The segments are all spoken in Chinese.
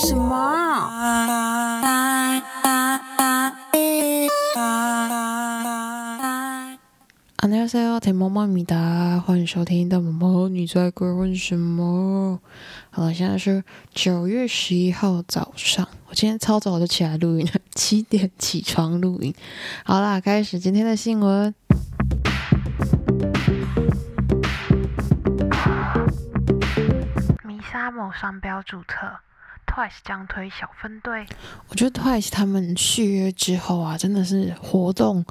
什么？안녕하세요田萌萌米达，欢迎收听的萌萌，你在鬼问什么？好了，现在是九月十一号早上，我今天超早就起来录音了，七点起床录音。好啦，开始今天的新闻。沙某商标注册 ，Twice 将推小分队。我觉得 Twice 他们续约之后啊，真的是活动。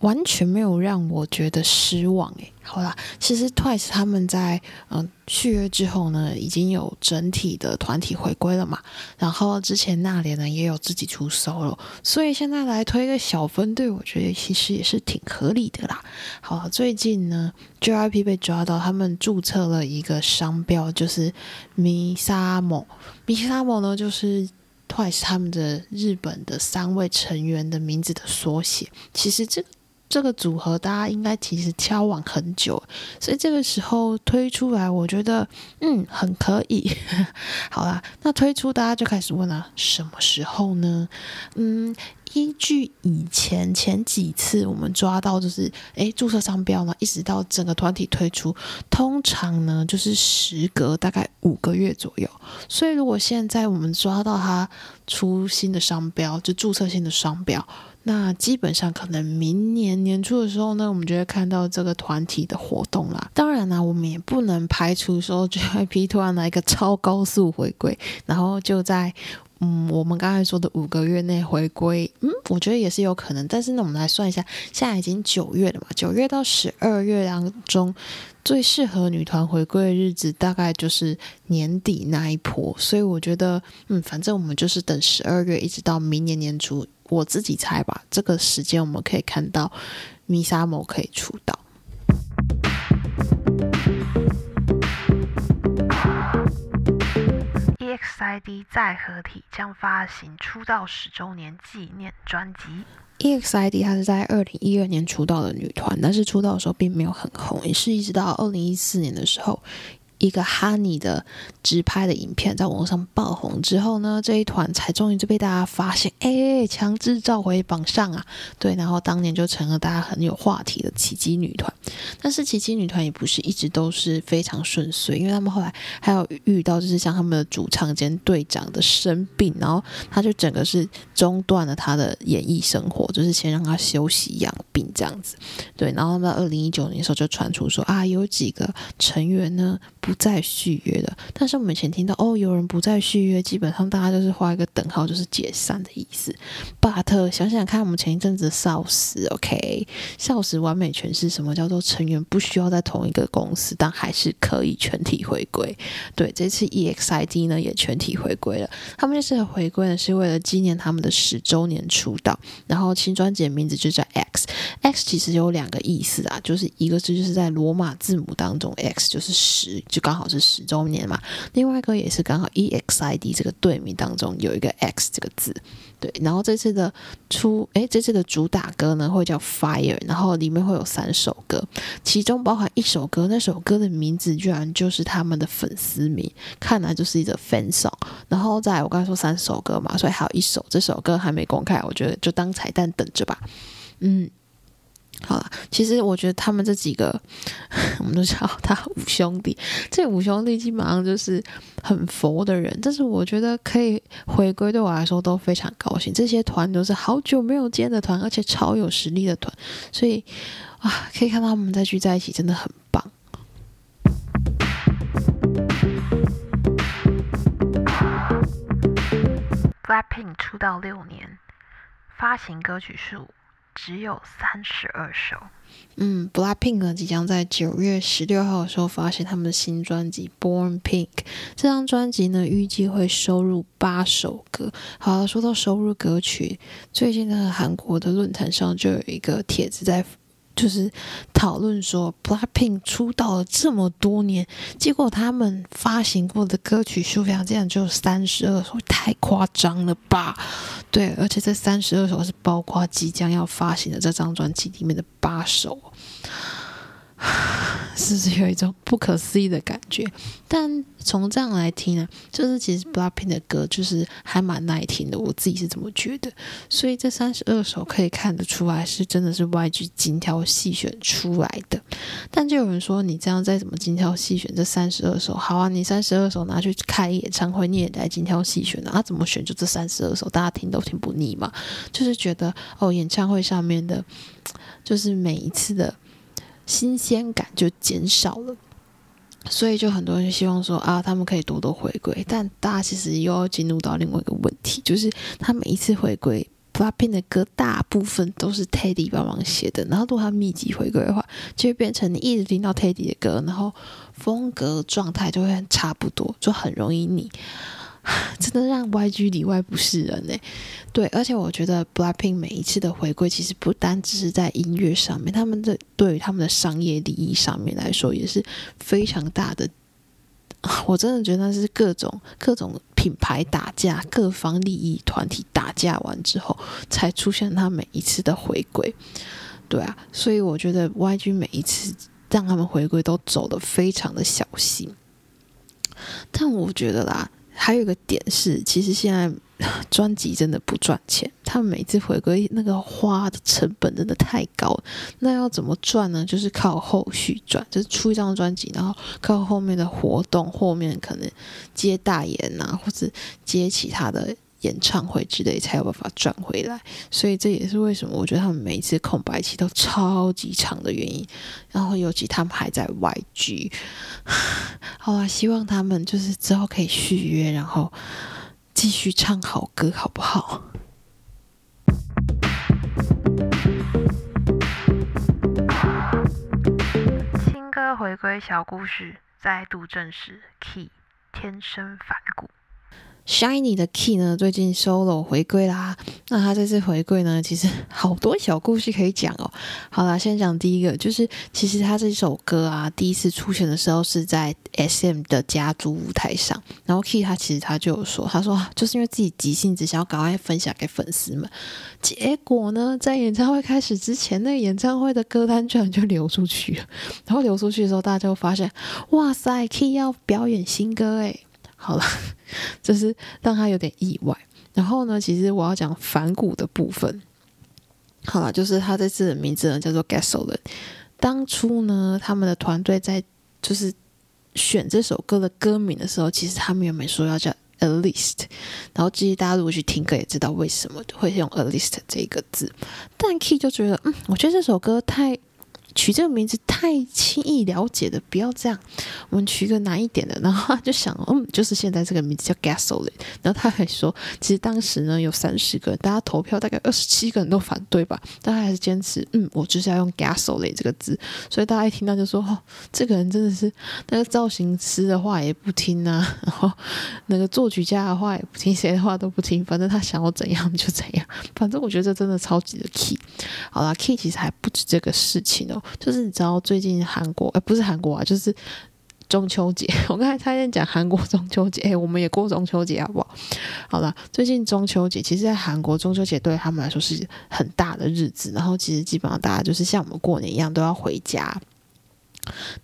完全没有让我觉得失望诶。好啦，其实 Twice 他们在嗯续约之后呢，已经有整体的团体回归了嘛。然后之前那莲呢也有自己出 solo，所以现在来推一个小分队，我觉得其实也是挺合理的啦。好，最近呢 JYP 被抓到，他们注册了一个商标，就是 Misamo。Misamo 呢就是 Twice 他们的日本的三位成员的名字的缩写。其实这。这个组合大家应该其实交往很久，所以这个时候推出来，我觉得嗯很可以。好啦，那推出大家就开始问了，什么时候呢？嗯，依据以前前几次我们抓到，就是诶注册商标呢，一直到整个团体推出，通常呢就是时隔大概五个月左右。所以如果现在我们抓到他出新的商标，就注册新的商标。那基本上可能明年年初的时候呢，我们就会看到这个团体的活动啦。当然呢，我们也不能排除说 JYP 突然来一个超高速回归，然后就在嗯我们刚才说的五个月内回归，嗯，我觉得也是有可能。但是呢，我们来算一下，现在已经九月了嘛，九月到十二月当中最适合女团回归的日子，大概就是年底那一波。所以我觉得，嗯，反正我们就是等十二月一直到明年年初。我自己猜吧，这个时间我们可以看到米莎某可以出道。EXID 再合体将发行出道十周年纪念专辑。EXID 她是在二零一二年出道的女团，但是出道的时候并没有很红，也是一直到二零一四年的时候。一个 Honey 的直拍的影片在网上爆红之后呢，这一团才终于就被大家发现，哎，强制召回榜上啊，对，然后当年就成了大家很有话题的奇迹女团。但是奇迹女团也不是一直都是非常顺遂，因为他们后来还有遇到就是像他们的主唱兼队长的生病，然后他就整个是中断了他的演艺生活，就是先让他休息养病这样子。对，然后到二零一九年的时候就传出说啊，有几个成员呢。不再续约了，但是我们以前听到哦，有人不再续约，基本上大家就是画一个等号，就是解散的意思。But 想想看，我们前一阵子少时，OK，少时完美诠释什么叫做成员不需要在同一个公司，但还是可以全体回归。对，这次 EXID 呢也全体回归了。他们这次的回归呢是为了纪念他们的十周年出道，然后新专辑的名字就叫 X，X 其实有两个意思啊，就是一个是就是在罗马字母当中，X 就是十就。刚好是十周年嘛，另外一个也是刚好 E X I D 这个队名当中有一个 X 这个字，对。然后这次的出，哎，这次的主打歌呢会叫 Fire，然后里面会有三首歌，其中包含一首歌，那首歌的名字居然就是他们的粉丝名，看来就是一个 fan song。然后再我刚才说三首歌嘛，所以还有一首，这首歌还没公开，我觉得就当彩蛋等着吧。嗯。好了，其实我觉得他们这几个，我们都叫他五兄弟。这五兄弟基本上就是很佛的人，但是我觉得可以回归，对我来说都非常高兴。这些团都是好久没有见的团，而且超有实力的团，所以啊，可以看到他们再聚在一起，真的很棒。Blackpink 出道六年，发行歌曲数。只有三十二首。嗯，Blackpink 呢即将在九月十六号的时候发行他们的新专辑《Born Pink》。这张专辑呢预计会收录八首歌。好了，说到收录歌曲，最近呢韩国的论坛上就有一个帖子在。就是讨论说，Blackpink 出道了这么多年，结果他们发行过的歌曲数量竟然只有三十二首，太夸张了吧？对，而且这三十二首是包括即将要发行的这张专辑里面的八首。是 不是有一种不可思议的感觉？但从这样来听呢，就是其实 BLACKPINK 的歌就是还蛮耐听的，我自己是这么觉得。所以这三十二首可以看得出来是真的是 YG 精挑细选出来的。但就有人说，你这样再怎么精挑细选这三十二首，好啊，你三十二首拿去开演唱会，你也来精挑细选啊？怎么选就这三十二首，大家听都听不腻嘛？就是觉得哦，演唱会上面的，就是每一次的。新鲜感就减少了，所以就很多人希望说啊，他们可以多多回归。但大家其实又要进入到另外一个问题，就是他每一次回归，BLACKPINK 的歌大部分都是 Teddy 帮忙写的。然后如果他密集回归的话，就会变成你一直听到 Teddy 的歌，然后风格状态就会很差不多，就很容易腻。真的让 YG 里外不是人呢。对，而且我觉得 BLACKPINK 每一次的回归，其实不单只是在音乐上面，他们的对于他们的商业利益上面来说，也是非常大的。我真的觉得那是各种各种品牌打架，各方利益团体打架完之后，才出现他每一次的回归。对啊，所以我觉得 YG 每一次让他们回归都走得非常的小心。但我觉得啦。还有一个点是，其实现在 专辑真的不赚钱。他们每次回归那个花的成本真的太高，那要怎么赚呢？就是靠后续赚，就是出一张专辑，然后靠后面的活动，后面可能接代言啊，或者接其他的。演唱会之类才有办法赚回来，所以这也是为什么我觉得他们每一次空白期都超级长的原因。然后尤其他们还在 YG，好啊，希望他们就是之后可以续约，然后继续唱好歌，好不好？新歌回归小故事，再度证实 Key 天生反骨。Shiny 的 Key 呢，最近 solo 回归啦。那他这次回归呢，其实 好多小故事可以讲哦。好啦，先讲第一个，就是其实他这首歌啊，第一次出现的时候是在 SM 的家族舞台上。然后 Key 他其实他就有说，他说就是因为自己急性子，想要赶快分享给粉丝们。结果呢，在演唱会开始之前，那个演唱会的歌单居然就流出去了。然后流出去的时候，大家就发现，哇塞，Key 要表演新歌诶。好了，就是让他有点意外。然后呢，其实我要讲反骨的部分。好了，就是他这次的名字呢叫做 Gasoline。当初呢，他们的团队在就是选这首歌的歌名的时候，其实他们原本说要叫 At least。然后，其实大家如果去听歌也知道为什么会用 At least 这一个字。但 Key 就觉得，嗯，我觉得这首歌太。取这个名字太轻易了解的，不要这样。我们取一个难一点的，然后他就想，嗯，就是现在这个名字叫 Gasoline。然后他还说，其实当时呢有三十个，大家投票大概二十七个人都反对吧，但他还是坚持，嗯，我就是要用 Gasoline 这个字。所以大家一听到就说，哦，这个人真的是那个造型师的话也不听啊，然后那个作曲家的话也不听，谁的话都不听，反正他想要怎样就怎样。反正我觉得这真的超级的气。好啦 k e y 其实还不止这个事情哦。就是你知道最近韩国，哎，不是韩国啊，就是中秋节。我刚才差点讲韩国中秋节，哎，我们也过中秋节好不好？好了，最近中秋节，其实，在韩国中秋节对他们来说是很大的日子。然后，其实基本上大家就是像我们过年一样，都要回家。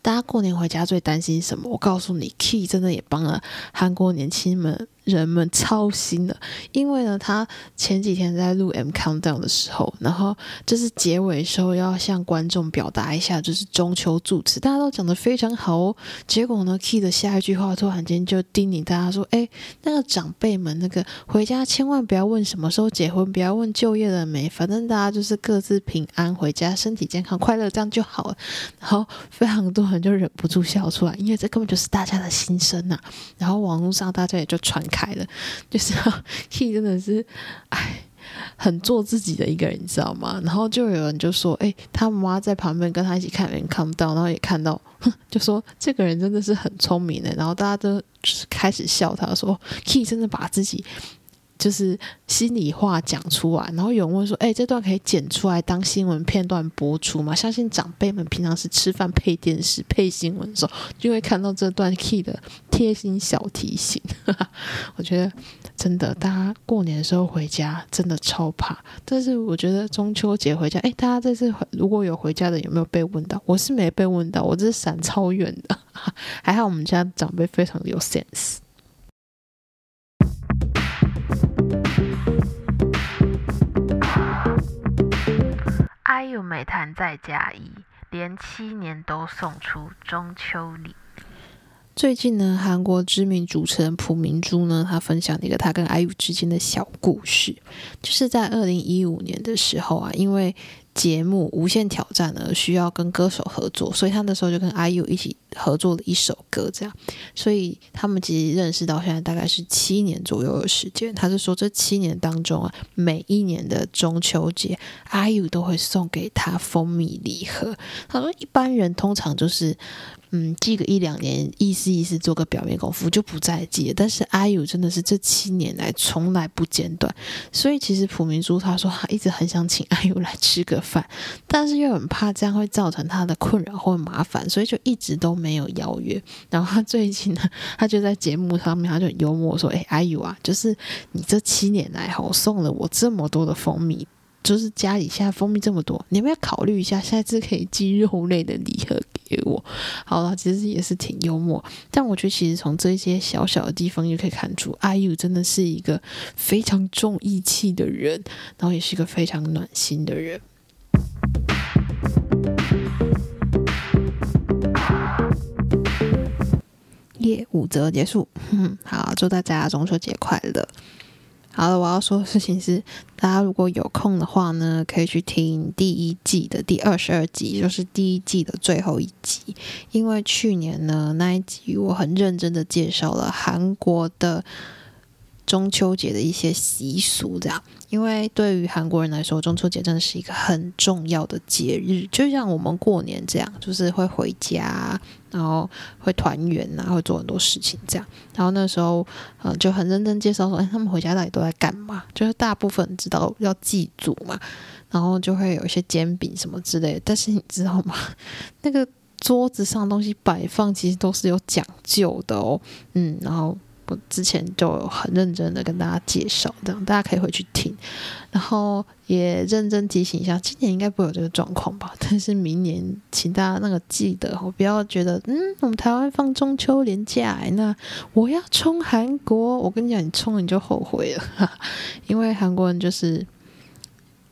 大家过年回家最担心什么？我告诉你，Key 真的也帮了韩国年轻们。人们操心了，因为呢，他前几天在录《M Countdown》的时候，然后就是结尾时候要向观众表达一下，就是中秋祝词，大家都讲的非常好哦。结果呢，Key 的下一句话突然间就叮咛大家说：“哎，那个长辈们，那个回家千万不要问什么时候结婚，不要问就业了没，反正大家就是各自平安回家，身体健康、快乐，这样就好了。”然后非常多人就忍不住笑出来，因为这根本就是大家的心声呐。然后网络上大家也就传。开了，就是 Key 真的是，哎，很做自己的一个人，你知道吗？然后就有人就说，哎，他妈在旁边跟他一起看，人看不到，然后也看到，就说这个人真的是很聪明的。然后大家都开始笑他，说 Key 真的把自己就是心里话讲出来，然后有人问说：“哎，这段可以剪出来当新闻片段播出吗？”相信长辈们平常是吃饭配电视、配新闻的时候，就会看到这段 key 的贴心小提醒。我觉得真的，大家过年的时候回家真的超怕。但是我觉得中秋节回家，哎，大家这次如果有回家的，有没有被问到？我是没被问到，我这是闪超远的。还好我们家长辈非常有 sense。IU 美谈再加一，连七年都送出中秋礼。最近呢，韩国知名主持人朴明珠呢，他分享了一个他跟 IU 之间的小故事，就是在二零一五年的时候啊，因为节目《无限挑战》呢需要跟歌手合作，所以他那时候就跟 IU 一起合作了一首歌，这样，所以他们其实认识到现在大概是七年左右的时间。他就说这七年当中啊，每一年的中秋节，IU 都会送给他蜂蜜礼盒。他说一般人通常就是。嗯，记个一两年，意思意思，做个表面功夫就不再记了。但是 IU 真的是这七年来从来不间断，所以其实朴明珠他说他一直很想请 IU 来吃个饭，但是又很怕这样会造成他的困扰或麻烦，所以就一直都没有邀约。然后他最近呢，他就在节目上面，他就幽默说：“哎，IU 啊，就是你这七年来哈，送了我这么多的蜂蜜。”就是家里现在蜂蜜这么多，你要不要考虑一下，下次可以寄肉类的礼盒给我？好了，其实也是挺幽默，但我觉得其实从这些小小的地方就可以看出，IU 真的是一个非常重义气的人，然后也是一个非常暖心的人。耶，五折结束，好，祝大家中秋节快乐。好了，我要说的事情是，大家如果有空的话呢，可以去听第一季的第二十二集，就是第一季的最后一集。因为去年呢那一集，我很认真的介绍了韩国的中秋节的一些习俗，这样。因为对于韩国人来说，中秋节真的是一个很重要的节日，就像我们过年这样，就是会回家，然后会团圆啊，会做很多事情这样。然后那时候，嗯，就很认真介绍说，哎，他们回家到底都在干嘛？就是大部分知道要祭祖嘛，然后就会有一些煎饼什么之类的。但是你知道吗？那个桌子上的东西摆放其实都是有讲究的哦，嗯，然后。我之前就很认真的跟大家介绍，这样大家可以回去听，然后也认真提醒一下，今年应该不会有这个状况吧？但是明年，请大家那个记得，我不要觉得，嗯，我们台湾放中秋连假，那我要冲韩国，我跟你讲，你冲你就后悔了，因为韩国人就是。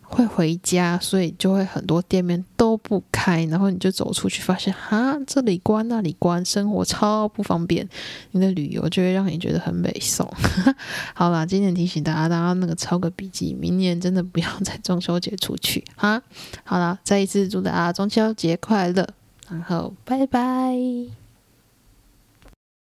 会回家，所以就会很多店面都不开，然后你就走出去，发现哈这里关那里关，生活超不方便。你的旅游就会让你觉得很美送。好啦，今天提醒大家，大家那个抄个笔记，明年真的不要在中秋节出去哈。好啦，再一次祝大家中秋节快乐，然后拜拜。